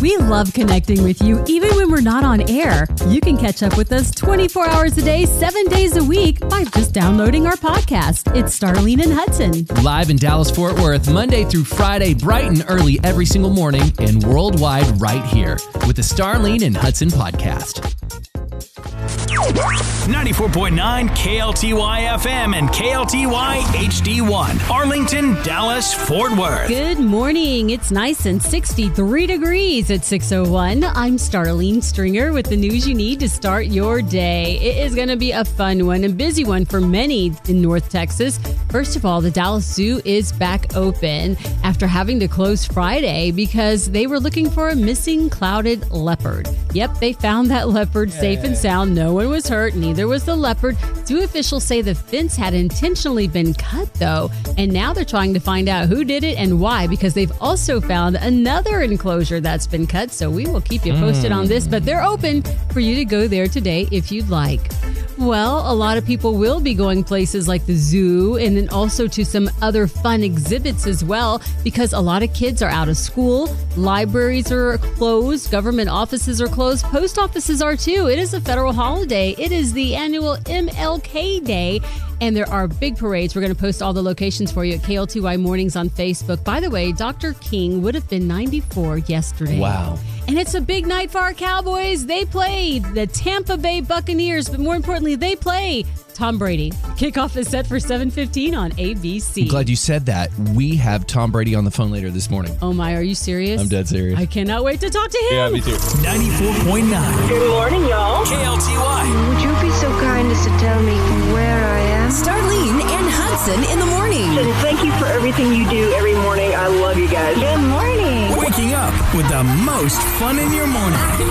We love connecting with you even when we're not on air. You can catch up with us 24 hours a day, seven days a week by just downloading our podcast. It's Starlene and Hudson. Live in Dallas, Fort Worth, Monday through Friday, bright and early every single morning, and worldwide right here with the Starlene and Hudson podcast. 94.9 KLTY FM and KLTY HD1. Arlington, Dallas, Fort Worth. Good morning. It's nice and 63 degrees at 601. I'm Starlene Stringer with the news you need to start your day. It is going to be a fun one a busy one for many in North Texas. First of all, the Dallas Zoo is back open after having to close Friday because they were looking for a missing clouded leopard. Yep, they found that leopard safe and sound. No one was hurt, neither was the leopard. Zoo officials say the fence had intentionally been cut, though, and now they're trying to find out who did it and why because they've also found another enclosure that's been cut. So we will keep you posted on this, but they're open for you to go there today if you'd like. Well, a lot of people will be going places like the zoo and then also to some other fun exhibits as well because a lot of kids are out of school, libraries are closed, government offices are closed, post offices are too. It is a federal holiday. It is the annual MLK Day and there are big parades. We're going to post all the locations for you at KLTY Mornings on Facebook. By the way, Dr. King would have been 94 yesterday. Wow. And it's a big night for our Cowboys. They played the Tampa Bay Buccaneers, but more importantly, they play Tom Brady. Kickoff is set for 7:15 on ABC. I'm glad you said that. We have Tom Brady on the phone later this morning. oh my, are you serious? I'm dead serious. I cannot wait to talk to him. Yeah, me too. 94.9 Good morning, y'all. KLTY. Would you be so kind as to tell me where I am? Starlene and Hudson in the morning. And thank you for everything you do every morning. I love you guys. Good morning. Waking up with the most fun in your morning. Good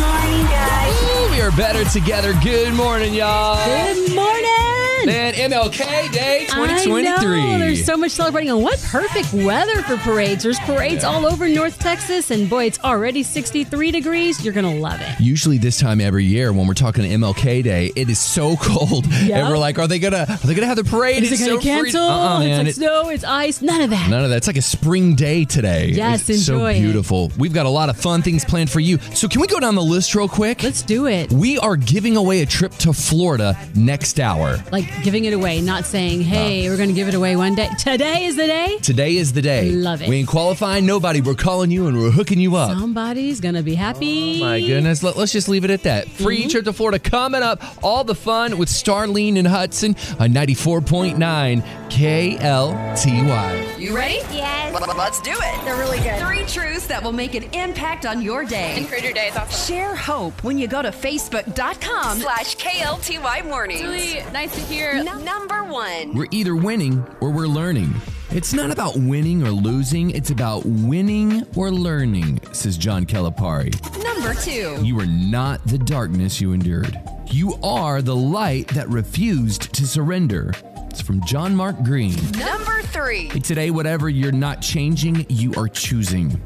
morning, guys. We are better together. Good morning, y'all. Good morning. And MLK Day 2023. I know. 2023. There's so much celebrating. And what perfect weather for parades. There's parades all over North Texas. And boy, it's already 63 degrees. You're going to love it. Usually this time every year when we're talking MLK Day, it is so cold, Yep. and we're like, "Are they gonna? Are they gonna have the parade? Is it going to so cancel? Uh-uh, man. it's It- like snow, it's ice, none of that. None of that. It's like a spring day today. Yes, it's enjoy so it. beautiful. We've got a lot of fun things planned for you. So can we go down the list real quick? Let's do it. we are giving away a trip to Florida next hour. Like giving it away, not saying, hey, we're going to give it away one day. Today is the day. Today is the day. Love it. We ain't qualifying nobody. We're calling you and we're hooking you up. Somebody's going to be happy. Oh my goodness. Let, us just leave it at that. Free mm-hmm. trip to Florida coming up. All the fun with Starlene and Hudson on 94.9 KLTY. You ready? Yes. Let's do it. They're really good. Three truths that will make an impact on your day. Improve your day. It's awesome. Share hope when you go to facebook.com slash KLTY mornings. It's really nice to hear. N- number one. We're either winning or we're learning. It's not about winning or losing, it's about winning or learning, says John Calipari. Number two. You are not the darkness you endured. You are the light that refused to surrender. It's from John Mark Green. Number three. Today, whatever you're not changing, you are choosing.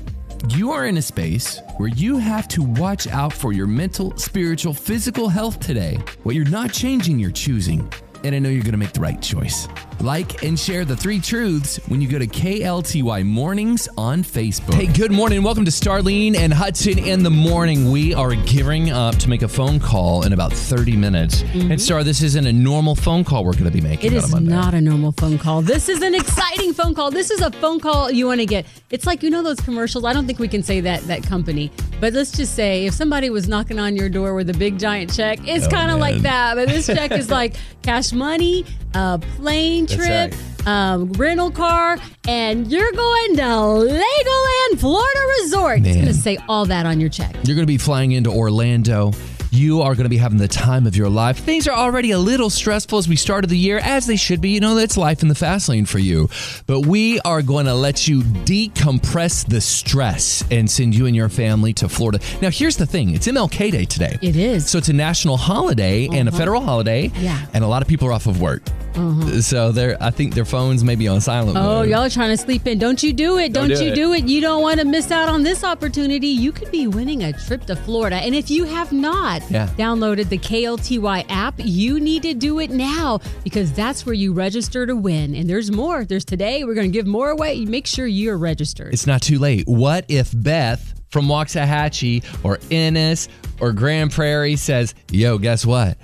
You are in a space where you have to watch out for your mental, spiritual, physical health today. What you're not changing, you're choosing. And I know you're going to make the right choice. Like and share the three truths when you go to KLTY Mornings on Facebook. Hey, good morning. Welcome to Starlene and Hudson in the morning. We are gearing up to make a phone call in about 30 minutes. Mm-hmm. And, Star, this isn't a normal phone call we're going to be making. It is on a not a normal phone call. This is an exciting phone call. This is a phone call you want to get. It's like you know those commercials. I don't think we can say that that company, but let's just say if somebody was knocking on your door with a big giant check, it's Oh, kind of like that. But this check is like cash money, a plane trip. Um, rental car, and you're going to Legoland Florida Resort. It's Man. going to say all that on your check. You're going to be flying into Orlando. You are going to be having the time of your life. Things are already a little stressful as we started the year, as they should be. You know, that's life in the fast lane for you. But we are going to let you decompress the stress and send you and your family to Florida. Now, here's the thing it's MLK Day today. It is. So it's a national holiday and a uh-huh. federal holiday. Yeah. And a lot of people are off of work. Uh-huh. So they're I think their phones may be on silent. Oh, mode. y'all are trying to sleep in. Don't you do it. Don't, Don't do you it. do it. You don't want to miss out on this opportunity. You could be winning a trip to Florida. And if you have not Yeah. downloaded the KLTY app, you need to do it now because that's where you register to win. And there's more. There's today. We're going to give more away. Make sure you're registered. It's not too late. What if Beth from Waxahachie or Ennis or Grand Prairie says, "Yo, guess what?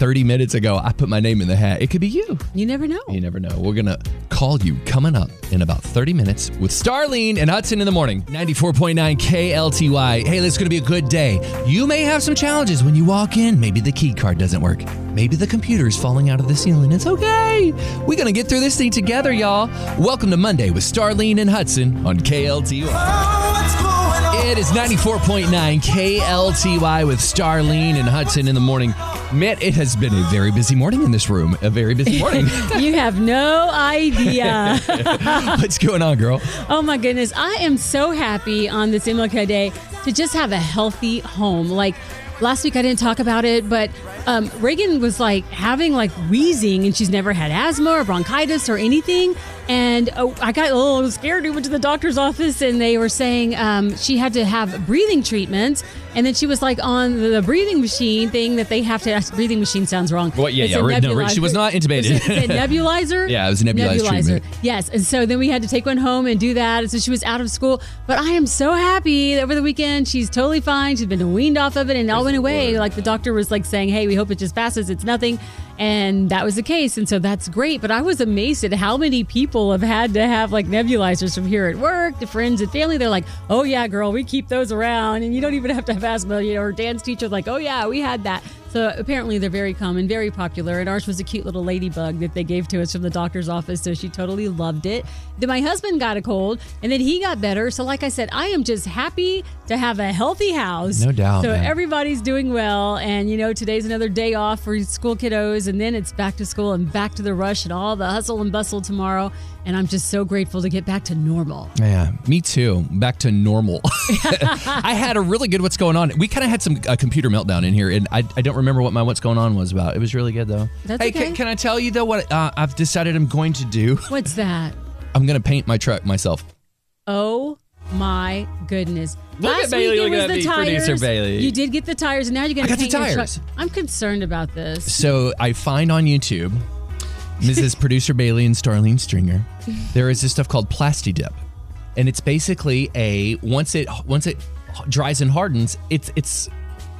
30 minutes ago, I put my name in the hat. It could be you. you never know. You never know. We're going to call you coming up in about 30 minutes with Starlene and Hudson in the morning. 94.9 KLTY. Hey, this is going to be a good day. You may have some challenges when you walk in. Maybe the key card doesn't work. Maybe the computer's falling out of the ceiling. It's okay. We're going to get through this thing together, y'all. Welcome to Monday with Starlene and Hudson on KLTY. Oh, It is 94.9 KLTY with Starlene and Hudson in the morning. Man, it has been a very busy morning in this room. A very busy morning. you have no idea. What's going on, girl? Oh my goodness. I am so happy on this MLK Day to just have a healthy home. Like last week I didn't talk about it, but um, Reagan was like having like wheezing and she's never had asthma or bronchitis or anything. And oh, I got a little scared. We went to the doctor's office and they were saying um, she had to have breathing treatments. And then she was like on the breathing machine thing that they have to. Breathing machine sounds wrong. What? Yeah, It's yeah. a Ri- no, she was not intubated. Is it, is it nebulizer? Yeah, it was a nebulizer. treatment. Yes, and so then we had to take one home and do that. And so she was out of school. But I am so happy that over the weekend she's totally fine. She's been weaned off of it and it all went away. Like the doctor was like saying, "Hey, we hope it just passes. It's nothing." And that was the case, and so that's great. But I was amazed at how many people have had to have like nebulizers from here at work, to friends and family. They're like, "Oh yeah, girl, we keep those around, and you don't even have to have asthma." You know, or dance teacher's like, "Oh yeah, we had that." So apparently they're very common, very popular. And ours was a cute little ladybug that they gave to us from the doctor's office. So she totally loved it. Then my husband got a cold and then he got better. So like I said, I am just happy to have a healthy house. No doubt, So man. everybody's doing well. And you know, today's another day off for school kiddos. And then it's back to school and back to the rush and all the hustle and bustle tomorrow. And I'm just so grateful to get back to normal. Yeah, me too. Back to normal. I had a really good what's going on. We kind of had some uh, computer meltdown in here, and I, I don't remember what my what's going on was about. It was really good though. That's hey, okay. can, can I tell you though what uh, I've decided I'm going to do? What's that? I'm going to paint my truck myself. Oh my goodness. Look Last Bailey, week it was the tires. producer Bailey. You did get the tires, and now you're going to got the paint your tires. truck. I'm concerned about this. So I find on YouTube, Mrs. Producer Bailey and Starlene Stringer, there is this stuff called Plasti Dip, and it's basically a once it once it dries and hardens, it's it's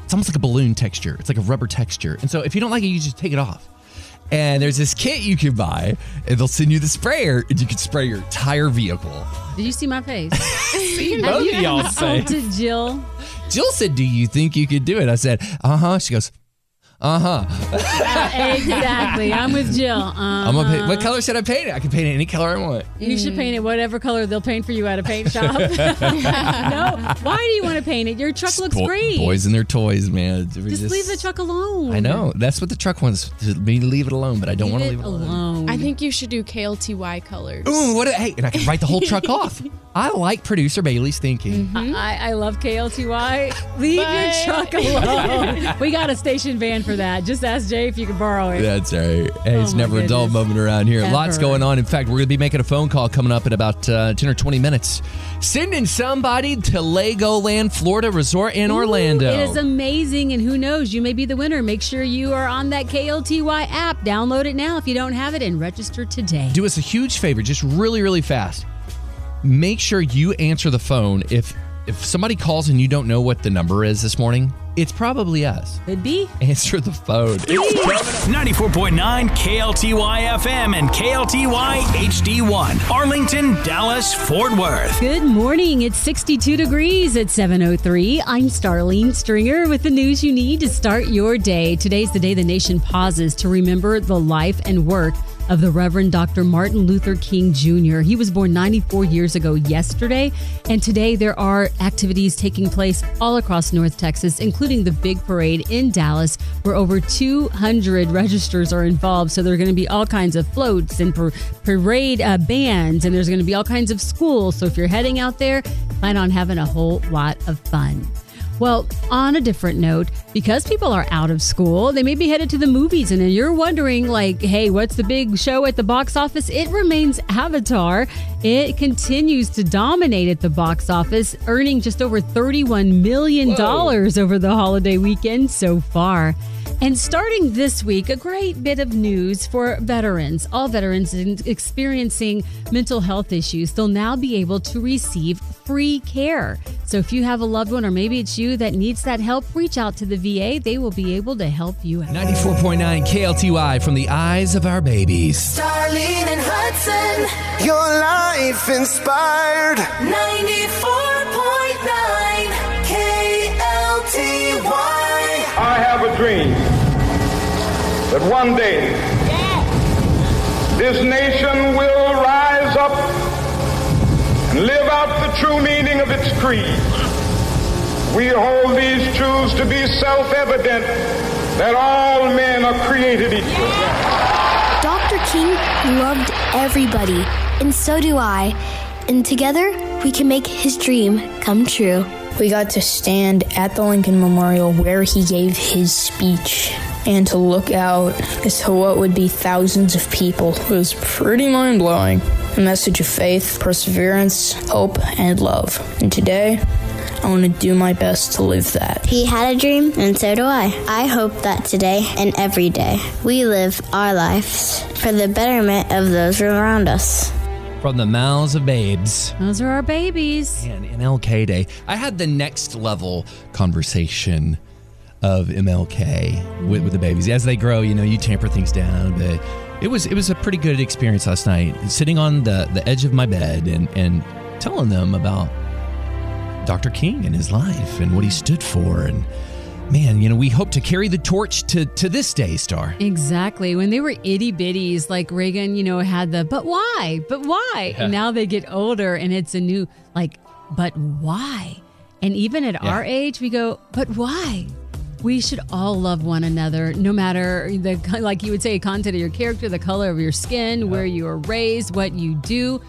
it's almost like a balloon texture. It's like a rubber texture, and so if you don't like it, you just take it off. And there's this kit you can buy, and they'll send you the sprayer, and you can spray your entire vehicle. Did you see my face? See both y'all say. insulted Jill? Jill said, "Do you think you could do it?" I said, "Uh huh." She goes, "Uh huh." Uh, exactly. I'm with Jill. Uh, I'm gonna paint. What color should I paint it? I can paint it any color I want. you should paint it whatever color they'll paint for you at a paint shop. no. Why do you want to paint it? Your truck looks Bo- great. Boys and their toys, man. We just, leave the truck alone. I know. That's what the truck wants me to leave it alone, but I don't want to leave it alone. alone. I think you should do KLTY colors. Ooh, what? A, hey, and I can write the whole truck off. I like producer Bailey's thinking. I, I love KLTY. Leave your truck alone. we got a station van for that. Just ask Jay if you can borrow it. That's right. Hey, it's Oh my never a dull moment around here. Lots going on. In fact, we're going to be making a phone call coming up in about uh, 10 or 20 minutes. Sending somebody to Legoland Florida Resort in Orlando. It is amazing, and who knows, you may be the winner. Make sure you are on that KLTY app. Download it now if you don't have it and register today. do us a huge favor, just really, really fast. Make sure you answer the phone if if somebody calls and you don't know what the number is this morning. It's probably us. Could be. Answer the phone. 94.9 KLTY FM and KLTY HD1. Arlington, Dallas, Fort Worth. Good morning. It's 62 degrees at 7:03. I'm Starlene Stringer with the news you need to start your day. Today's the day the nation pauses to remember the life and work of the Reverend Dr. Martin Luther King Jr. He was born 94 years ago yesterday, and today there are activities taking place all across North Texas, including the big parade in Dallas, where over 200 registers are involved. So there are going to be all kinds of floats and par- parade uh, bands, and there's going to be all kinds of schools. So if you're heading out there, plan on having a whole lot of fun. Well, on a different note, because people are out of school, they may be headed to the movies, and then you're wondering, like, hey, what's the big show at the box office? It remains Avatar. It continues to dominate at the box office, earning just over $31 million over the holiday weekend so far. And starting this week, a great bit of news for veterans. All veterans experiencing mental health issues, they'll now be able to receive free care. So if you have a loved one or maybe it's you that needs that help, reach out to the VA. They will be able to help you out. 94.9 KLTY from the eyes of our babies. Starlene and Hudson. Your life inspired. 94.9 KLTY. I have a dream that one day this nation will rise up and live out the true meaning of its creed. We hold these truths to be self evident that all men are created equal. Dr. King loved everybody, and so do I. And together, we can make his dream come true. We got to stand at the Lincoln Memorial where he gave his speech and to look out as to what would be thousands of people it was pretty mind blowing. A message of faith, perseverance, hope, and love. And today, I want to do my best to live that. He had a dream, and so do I. I hope that today and every day we live our lives for the betterment of those around us from the mouths of babes. Those are our babies. And MLK Day. I had the next level conversation of MLK with, with the babies. As they grow, you know, you tamper things down, but it was it was a pretty good experience last night. Sitting on the, the edge of my bed and, and telling them about Dr. King and his life and what he stood for and man, you know, we hope to carry the torch to, to this day, Star. Exactly. When they were itty bitties, like Reagan, you know, had the, but why? But why? Yeah. And now they get older and it's a new, like, but why? And even at yeah. our age, we go, but why? We should all love one another, no matter the, like you would say, content of your character, the color of your skin, yeah. where you were raised, what you do.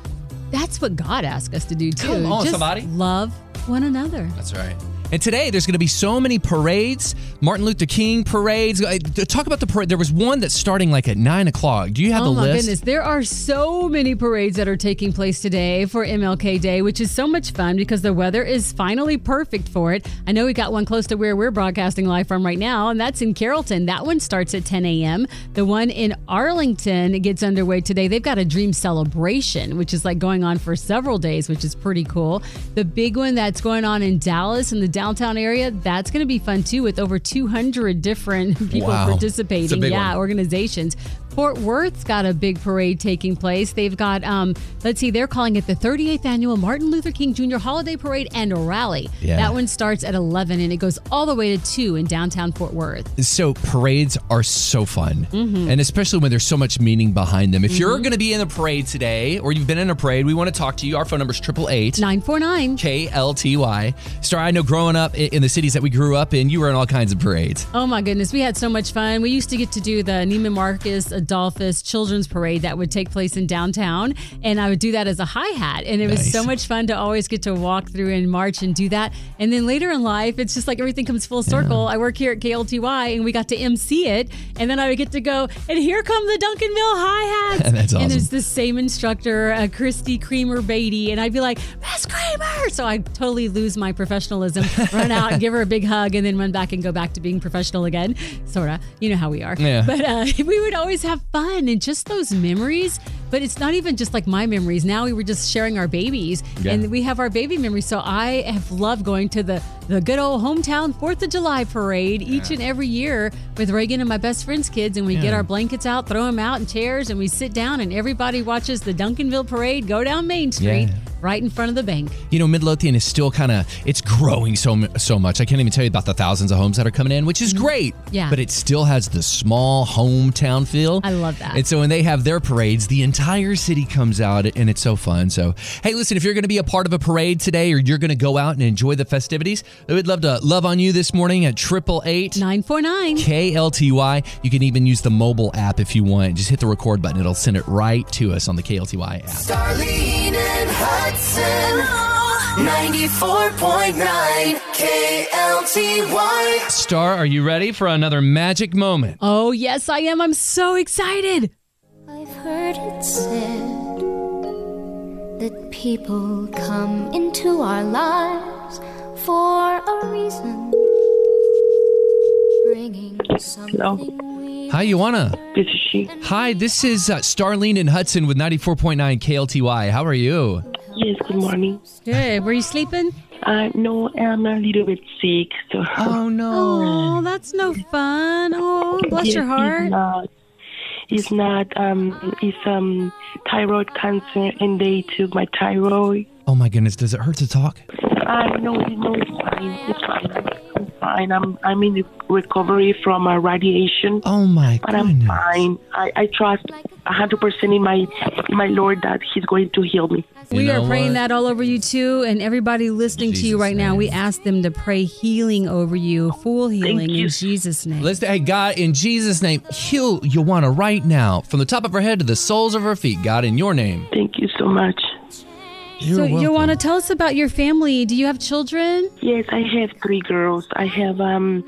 That's what God asked us to do too. Come on, Just somebody. Love one another. That's right. And today there's going to be so many parades, Martin Luther King parades. Talk about the parade. There was one that's starting like at nine o'clock. Do you have oh the list? Oh my goodness, there are so many parades that are taking place today for MLK Day, which is so much fun because the weather is finally perfect for it. I know we got one close to where we're broadcasting live from right now, and that's in Carrollton. That one starts at 10 a.m. The one in Arlington gets underway today. They've got a dream celebration, which is like going on for several days, which is pretty cool. The big one that's going on in Dallas and the downtown area, that's going to be fun too, with over 200 different people wow. participating. Yeah, one. organizations. Fort Worth's got a big parade taking place. They've got, um, let's see, they're calling it the 38th annual Martin Luther King Jr. Holiday Parade and Rally. Yeah. That one starts at 11 and it goes all the way to 2 in downtown Fort Worth. So parades are so fun, mm-hmm. and especially when there's so much meaning behind them. If mm-hmm. you're going to be in a parade today or you've been in a parade, we want to talk to you. Our phone number is 888 949 KLTY. Star, I know growing up in the cities that we grew up in, you were in all kinds of parades. Oh my goodness, we had so much fun. We used to get to do the Neiman Marcus Adolphus Children's Parade that would take place in downtown. And I would do that as a hi hat. And it nice. was so much fun to always get to walk through and march and do that. And then later in life, it's just like everything comes full circle. Yeah. I work here at KLTY and we got to MC it. And then I would get to go, and here come the Duncanville hi hats. That's awesome. And it's the same instructor, uh, Christy Creamer Beatty. And I'd be like, Miss Creamer. So I totally lose my professionalism, run out and give her a big hug, and then run back and go back to being professional again. Sort of. You know how we are. Yeah. But uh, we would always have fun and just those memories. But it's not even just like my memories. Now we were just sharing our babies, yeah. and we have our baby memories. So I have loved going to the the good old hometown Fourth of July parade yeah. each and every year with Reagan and my best friend's kids, and we yeah. get our blankets out, throw them out in chairs, and we sit down, and everybody watches the Duncanville parade go down Main Street right in front of the bank. You know, Midlothian is still kind of it's growing so so much. I can't even tell you about the thousands of homes that are coming in, which is mm-hmm. great. Yeah. But it still has the small hometown feel. I love that. And so when they have their parades, the entire city comes out and it's so fun. So, hey, listen, if you're going to be a part of a parade today or you're going to go out and enjoy the festivities, we would love to love on you this morning at 888 949 KLTY. You can even use the mobile app if you want. Just hit the record button. It'll send it right to us on the KLTY app. Starlene and Hudson. 94.9 KLTY. Star, are you ready for another magic moment? Oh, yes, I am. I'm so excited. I've heard it said that people come into our lives for a reason, bringing something. Hi, Ioana. This is she. Hi, this is uh, Starlene and Hudson with 94.9 KLTY. How are you? Yes, good morning. Good. Were you sleeping? Uh, no, I'm a little bit sick. So. Oh, no. Oh, that's no fun. Oh, bless Yes, your heart. It's not. It's not. Um, it's um thyroid cancer, and they took my thyroid. Oh, my goodness. Does it hurt to talk? I know, no, it's fine. It's fine. I'm fine. I'm I'm in recovery from uh, radiation. Oh, my god. But I'm fine. I, I trust 100% in my in my Lord that He's going to heal me. We are praying what? that all over you too, and everybody listening to you Jesus' right now. We ask them to pray healing over you, full healing you. in Jesus' name. Let's, hey, God, in Jesus' name, heal Ioana right now from the top of her head to the soles of her feet. God, in your name. Thank you so much. You're so, welcome. you want to tell us about your family? Do you have children? Yes, I have three girls. I have um,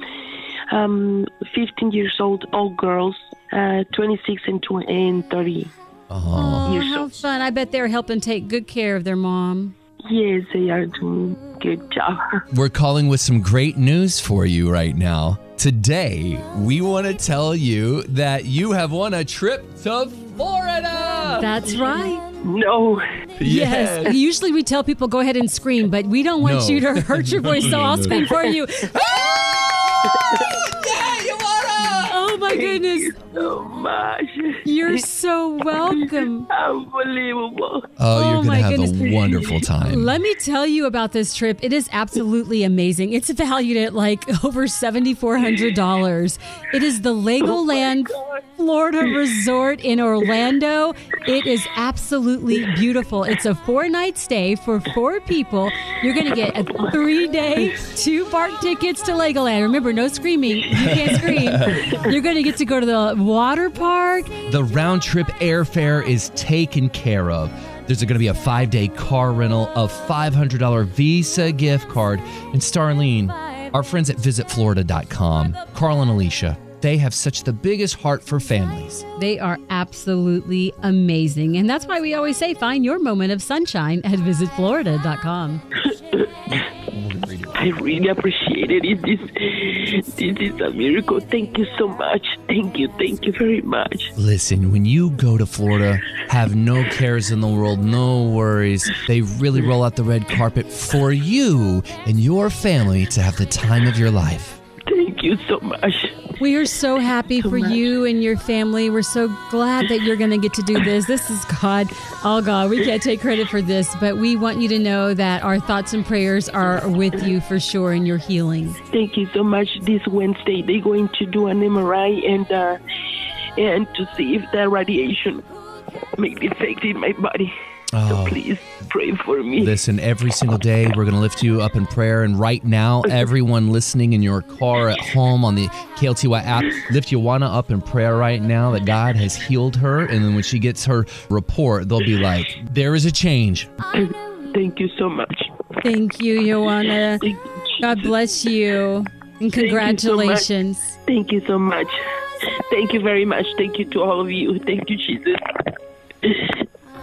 um, 15 years old, all girls, uh, 26 and, tw- and 30. Oh. Oh, You're how so- fun! I bet they're helping take good care of their mom. Yes, they are doing good job. We're calling with some great news for you right now. Today, we want to tell you that you have won a trip to Florida. That's right. no, Yes. Usually we tell people go ahead and scream, but we don't want No. you to hurt your voice, so I'll scream for you. Oh my goodness. so much. You're so welcome. Unbelievable. Oh, you're Oh, going my to have goodness. a wonderful time. Let me tell you about this trip. It is absolutely amazing. It's valued at like over $7,400. It is the oh Legoland Florida Resort in Orlando. It is absolutely beautiful. It's a four night stay for four people. You're going to get a three day, two park tickets to Legoland. Remember, no screaming. You can't scream. You're going to get to go to the water park. The round trip airfare is taken care of. There's going to be a five day car rental, a $500 Visa gift card, and Starlene, our friends at visitflorida.com, Carl and Alicia, they have such the biggest heart for families. They are absolutely amazing. And that's why we always say find your moment of sunshine at visitflorida.com. I really appreciate it. It is, this is a miracle. Thank you so much. Thank you. Thank you very much. Listen, when you go to Florida, have no cares in the world, no worries. They really roll out the red carpet for you and your family to have the time of your life. Thank you so much. We are so happy for you and your family. We're so glad that you're going to get to do this. This is God. Oh, God, we can't take credit for this, but we want you to know that our thoughts and prayers are with you for sure in your healing. Thank you so much. This Wednesday, they're going to do an MRI and uh, and to see if that radiation may be affecting my body. Oh. So please pray for me. Listen, every single day we're going to lift you up in prayer. And right now, everyone listening in your car, at home, on the KLTY app, lift Ioana up in prayer right now that God has healed her. And then when she gets her report, they'll be like, there is a change. Thank you so much. Thank you, Joanna. Thank you, God bless you. And Thank you so much. congratulations. Thank you so much. Thank you very much. Thank you to all of you. Thank you, Jesus.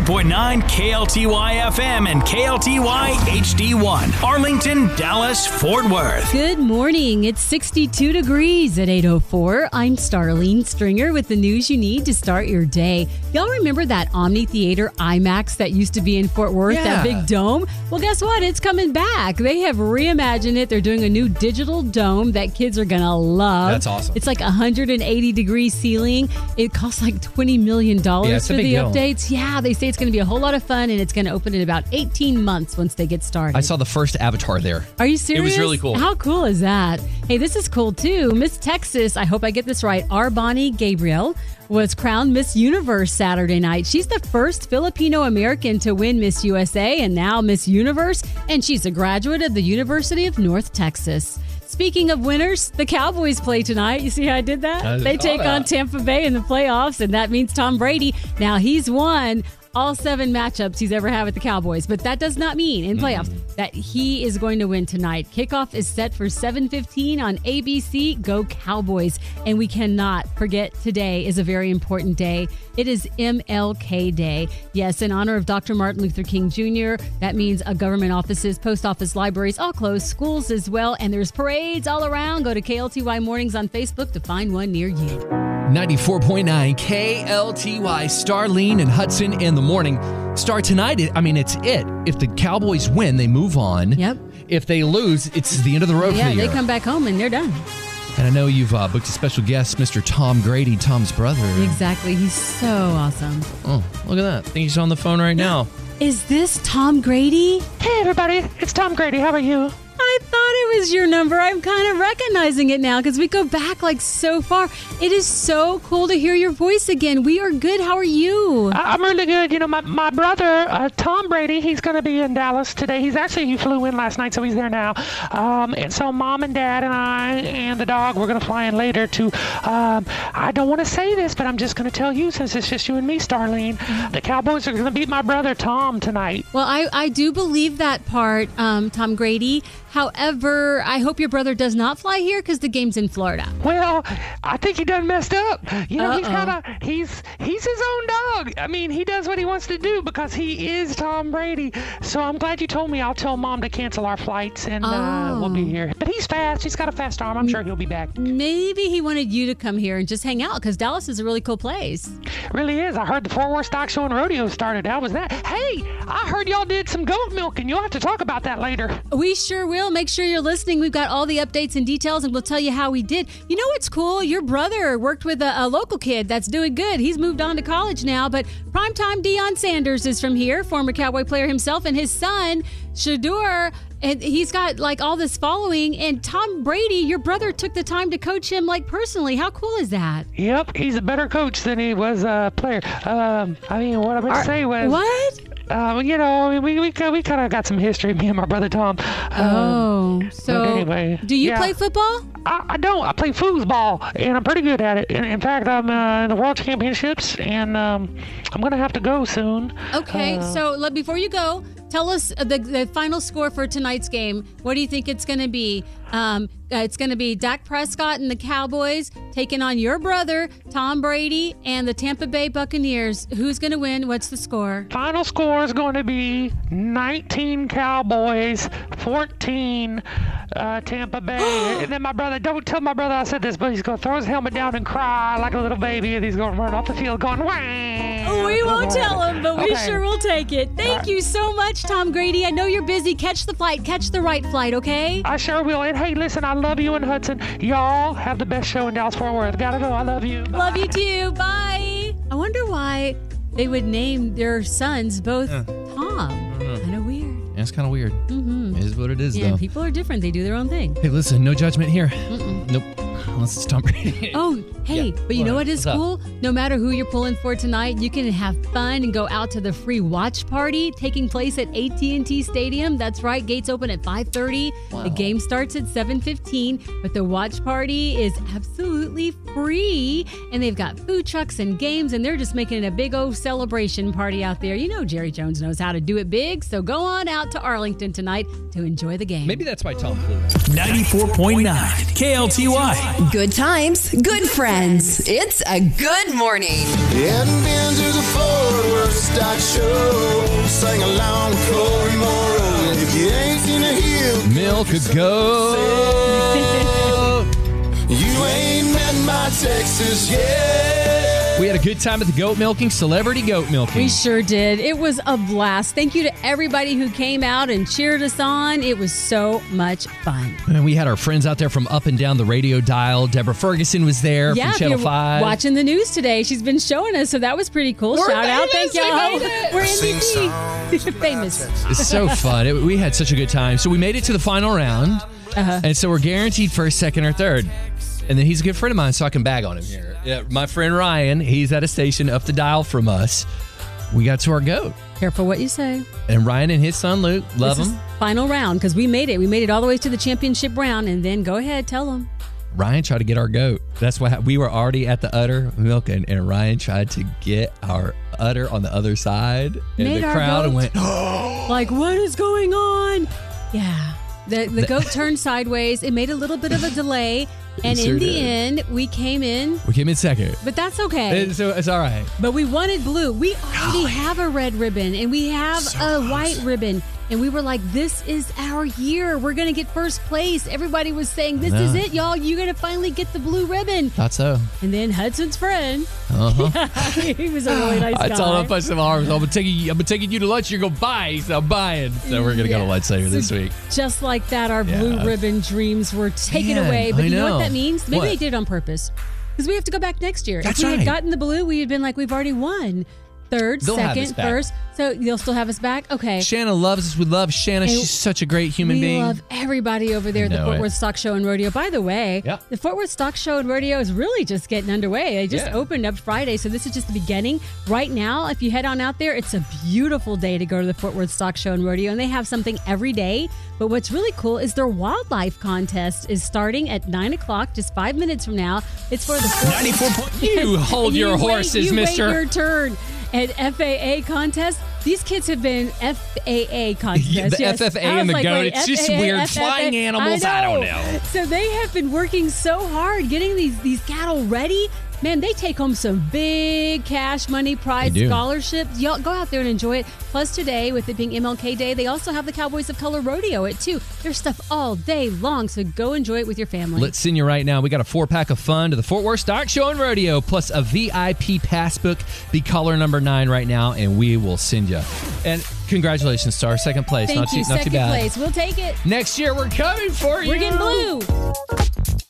94.9 KLTY FM and KLTY HD1. Arlington, Dallas, Fort Worth. Good morning. It's 62 degrees at 804. I'm Starlene Stringer with the news you need to start your day. Y'all remember that Omni Theater IMAX that used to be in Fort Worth, that big dome? Well, guess what? It's coming back. They have reimagined it. They're doing a new digital dome that kids are going to love. That's awesome. It's like 180 degree ceiling. It costs like $20 million Yeah, for the deal. updates. Yeah. Yeah, they say it's going to be a whole lot of fun and it's going to open in about 18 months once they get started. I saw the first Avatar there. Are you serious? It was really cool. How cool is that? Hey, this is cool too. Miss Texas, I hope I get this right. R'Bonney Gabriel was crowned Miss Universe Saturday night. She's the first Filipino American to win Miss USA and now Miss Universe, and she's a graduate of the University of North Texas. Speaking of winners, the Cowboys play tonight. You see how I did that? I they take on. Tampa Bay in the playoffs, and that means Tom Brady. Now he's won all seven matchups he's ever had with the Cowboys, but that does not mean in playoffs that he is going to win tonight. Kickoff is set for 7:15 on ABC. Go Cowboys! And we cannot forget today is a very important day. It is MLK Day. Yes, in honor of Dr. Martin Luther King Jr. That means uh, government offices, post office, libraries, all closed, schools as well, and there's parades all around. Go to KLTY Mornings on Facebook to find one near you. 94.9 KLTY, Starlene and Hudson in the morning. Star tonight. I mean, it's it. If the Cowboys win, they move on. Yep. If they lose, it's the end of the road Yeah, for the they year. come back home and they're done. and I know you've uh, booked a special guest, Mr. Tom Grady, Tom's brother. Exactly. He's so awesome. Oh, look at that. I think he's on the phone right now. Is this Tom Grady? Hey, everybody. It's Tom Grady. How are you? I thought it was your number. I'm kind of recognizing it now because we go back like so far. It is so cool to hear your voice again. We are good. How are you? I- I'm really good. You know, my, my brother, uh, Tom Brady, he's going to be in Dallas today. He's actually, he flew in last night, so he's there now. Um, and so mom and dad and I and the dog, we're going to fly in later to, um, I don't want to say this, but I'm just going to tell you since it's just you and me, Starlene. The Cowboys are going to beat my brother, Tom, tonight. Well, I, I do believe that part, um, Tom Grady. However, I hope your brother does not fly here because the game's in Florida. Well, I think he done messed up. You know, he's Uh-oh. kind of he's he's his own dog. I mean, he does what he wants to do because he is Tom Brady. So I'm glad you told me. I'll tell mom to cancel our flights and uh, we'll be Oh. here. But he's fast. He's got a fast arm. I'm sure he'll be back. Maybe he wanted you to come here and just hang out because Dallas is a really cool place. Really is. I heard the Fort Worth Stock Show and Rodeo started. How was that? Hey, I heard y'all did some goat milking. you'll have to talk about that later. We sure will. Make sure you're listening. We've got all the updates and details, and we'll tell you how we did. You know what's cool? Your brother worked with a, a local kid that's doing good. He's moved on to college now, but primetime Deion Sanders is from here, former Cowboy player himself, and his son, Shedeur. And he's got like all this following. And Tom Brady, your brother, took the time to coach him like personally. How cool is that? Yep, he's a better coach than he was a player. Um, I mean, what I meant to say was what? Uh, you know, we we we kind of got some history, me and my brother Tom. Oh, so anyway, do you yeah. play football? I, I don't. I play foosball, and I'm pretty good at it. In, in fact, I'm uh, in the World Championships, and um, I'm gonna have to go soon. Okay, Uh, so let, before you go, tell us the, the final score for tonight's game. What do you think it's going to be? Um, uh, it's going to be Dak Prescott and the Cowboys taking on your brother, Tom Brady, and the Tampa Bay Buccaneers. Who's going to win? What's the score? Final score is going to be 19 Cowboys, 14 uh, Tampa Bay. and then my brother, don't tell my brother I said this, but he's going to throw his helmet down and cry like a little baby, and he's going to run off the field going, wah! We won't tell him, but we Okay. sure will take it. Thank you so much, Tom Grady. I know you're busy. Catch the flight. Catch the right flight, okay? I sure will. And hey, listen, I love you and Hudson. Y'all have the best show in Dallas Fort Worth. Gotta go. I love you. Love you too. Bye. I wonder why they would name their sons both Yeah. Tom. Kind of weird. Yeah, it's kind of weird. Mm-hmm. It is what it is, Yeah, though. people are different. They do their own thing. Hey, listen, no judgment here. Mm-mm. Nope. Unless it's Tom Brady. Oh, hey, Yeah. but you know What? what is What's up? cool? No matter who you're pulling for tonight, you can have fun and go out to the free watch party taking place at AT&T Stadium. That's right, gates open at 5:30. The game starts at 7:15, but the watch party is absolutely free and they've got food trucks and games and they're just making it a big old celebration party out there. You know Jerry Jones knows how to do it big, so go on out to Arlington tonight to enjoy the game. Maybe that's why Tom flew. 94.9 KLTY. Good times, good friends. It's a good morning. Hadn't to the Fort Worth Stock Show. Sing along, Cory Morrow. If you ain't seen a hill, Milk a go. you ain't met my Texas yet. We had a good time at the goat milking, celebrity goat milking. We sure did. It was a blast. Thank you to everybody who came out and cheered us on. It was so much fun. And we had our friends out there from up and down the radio dial. Deborah Ferguson was there yeah, from Channel 5. watching the news today, she's been showing us, so that was pretty cool. We're Shout out. Thank famous. We y'all. made it. We're MVP. famous. It's so fun. It- we had such a good time. So we made it to the final round. Uh-huh. And so we're guaranteed first, second, or third. And then he's a good friend of mine, so I can bag on him here. Yeah, my friend Ryan, he's at a station up the dial from us. We got to our goat. Careful what you say. And Ryan and his son Luke, love This is him. final round because we made it. We made it all the way to the championship round, and then go ahead, tell them. Ryan tried to get our goat. That's what we were already at the udder milking, and Ryan tried to get our udder on the other side. And Made the our crowd goat. went, like, what is going on? Yeah. The, the The- goat turned sideways. It made a little bit of a delay. And sure in the did. end, we came in, we came in second. but that's okay. It's, it's all right. But we wanted blue. We already have a red ribbon and we have a white ribbon. And we were like, this is our year. We're going to get first place. Everybody was saying, this is it, y'all. You're going to finally get the blue ribbon. Thought so. And then Hudson's friend, Uh-huh. he was a really nice I guy. told him I punched some arms. I'm you. I'm taking you to lunch. You're gonna buy. He said, I'm buying. So we're gonna go to Yeah. lunch later So this week. Just like that, our blue ribbon dreams were taken Man, away. But I you know. what that means? Maybe What? they did it on purpose. Because we have to go back next year. That's if we right. had gotten the blue, we had been like, we've already won. Third, They'll have second, back. first. So you'll still have us back? Okay. Shanna loves us. We love Shanna. She's such a great human being. we being. love everybody over there at the know Fort it. Worth Stock Show and Rodeo. By the way, Yeah. the Fort Worth Stock Show and Rodeo is really just getting underway. They just Yeah. opened up Friday, so this is just the beginning. Right now, if you head on out there, it's a beautiful day to go to the Fort Worth Stock Show and Rodeo, and they have something every day. But what's really cool is their wildlife contest is starting at nine o'clock, just five minutes from now. It's for the 94 point. You hold your wait- horses, you mister. Wait your turn. At FAA contest, these kids have been FAA contests. Yeah, the yes. FFA and the like, goat, it's just weird. FFA. Flying animals, I don't know. So they have been working so hard getting these these cattle ready. Man, they take home some big cash money prize scholarships. Y'all go out there and enjoy it. Plus, today, with it being MLK Day, they also have the Cowboys of Color Rodeo at too. There's stuff all day long, so go enjoy it with your family. Let's send you right now. We got a four pack of fun to the Fort Worth Stock Show and Rodeo, plus a VIP passbook. Be caller number nine right now, and we will send you. And congratulations, Star. Second place. Thank not you. too, not Second too bad. place. We'll take it. Next year, we're coming for you. We're getting blue.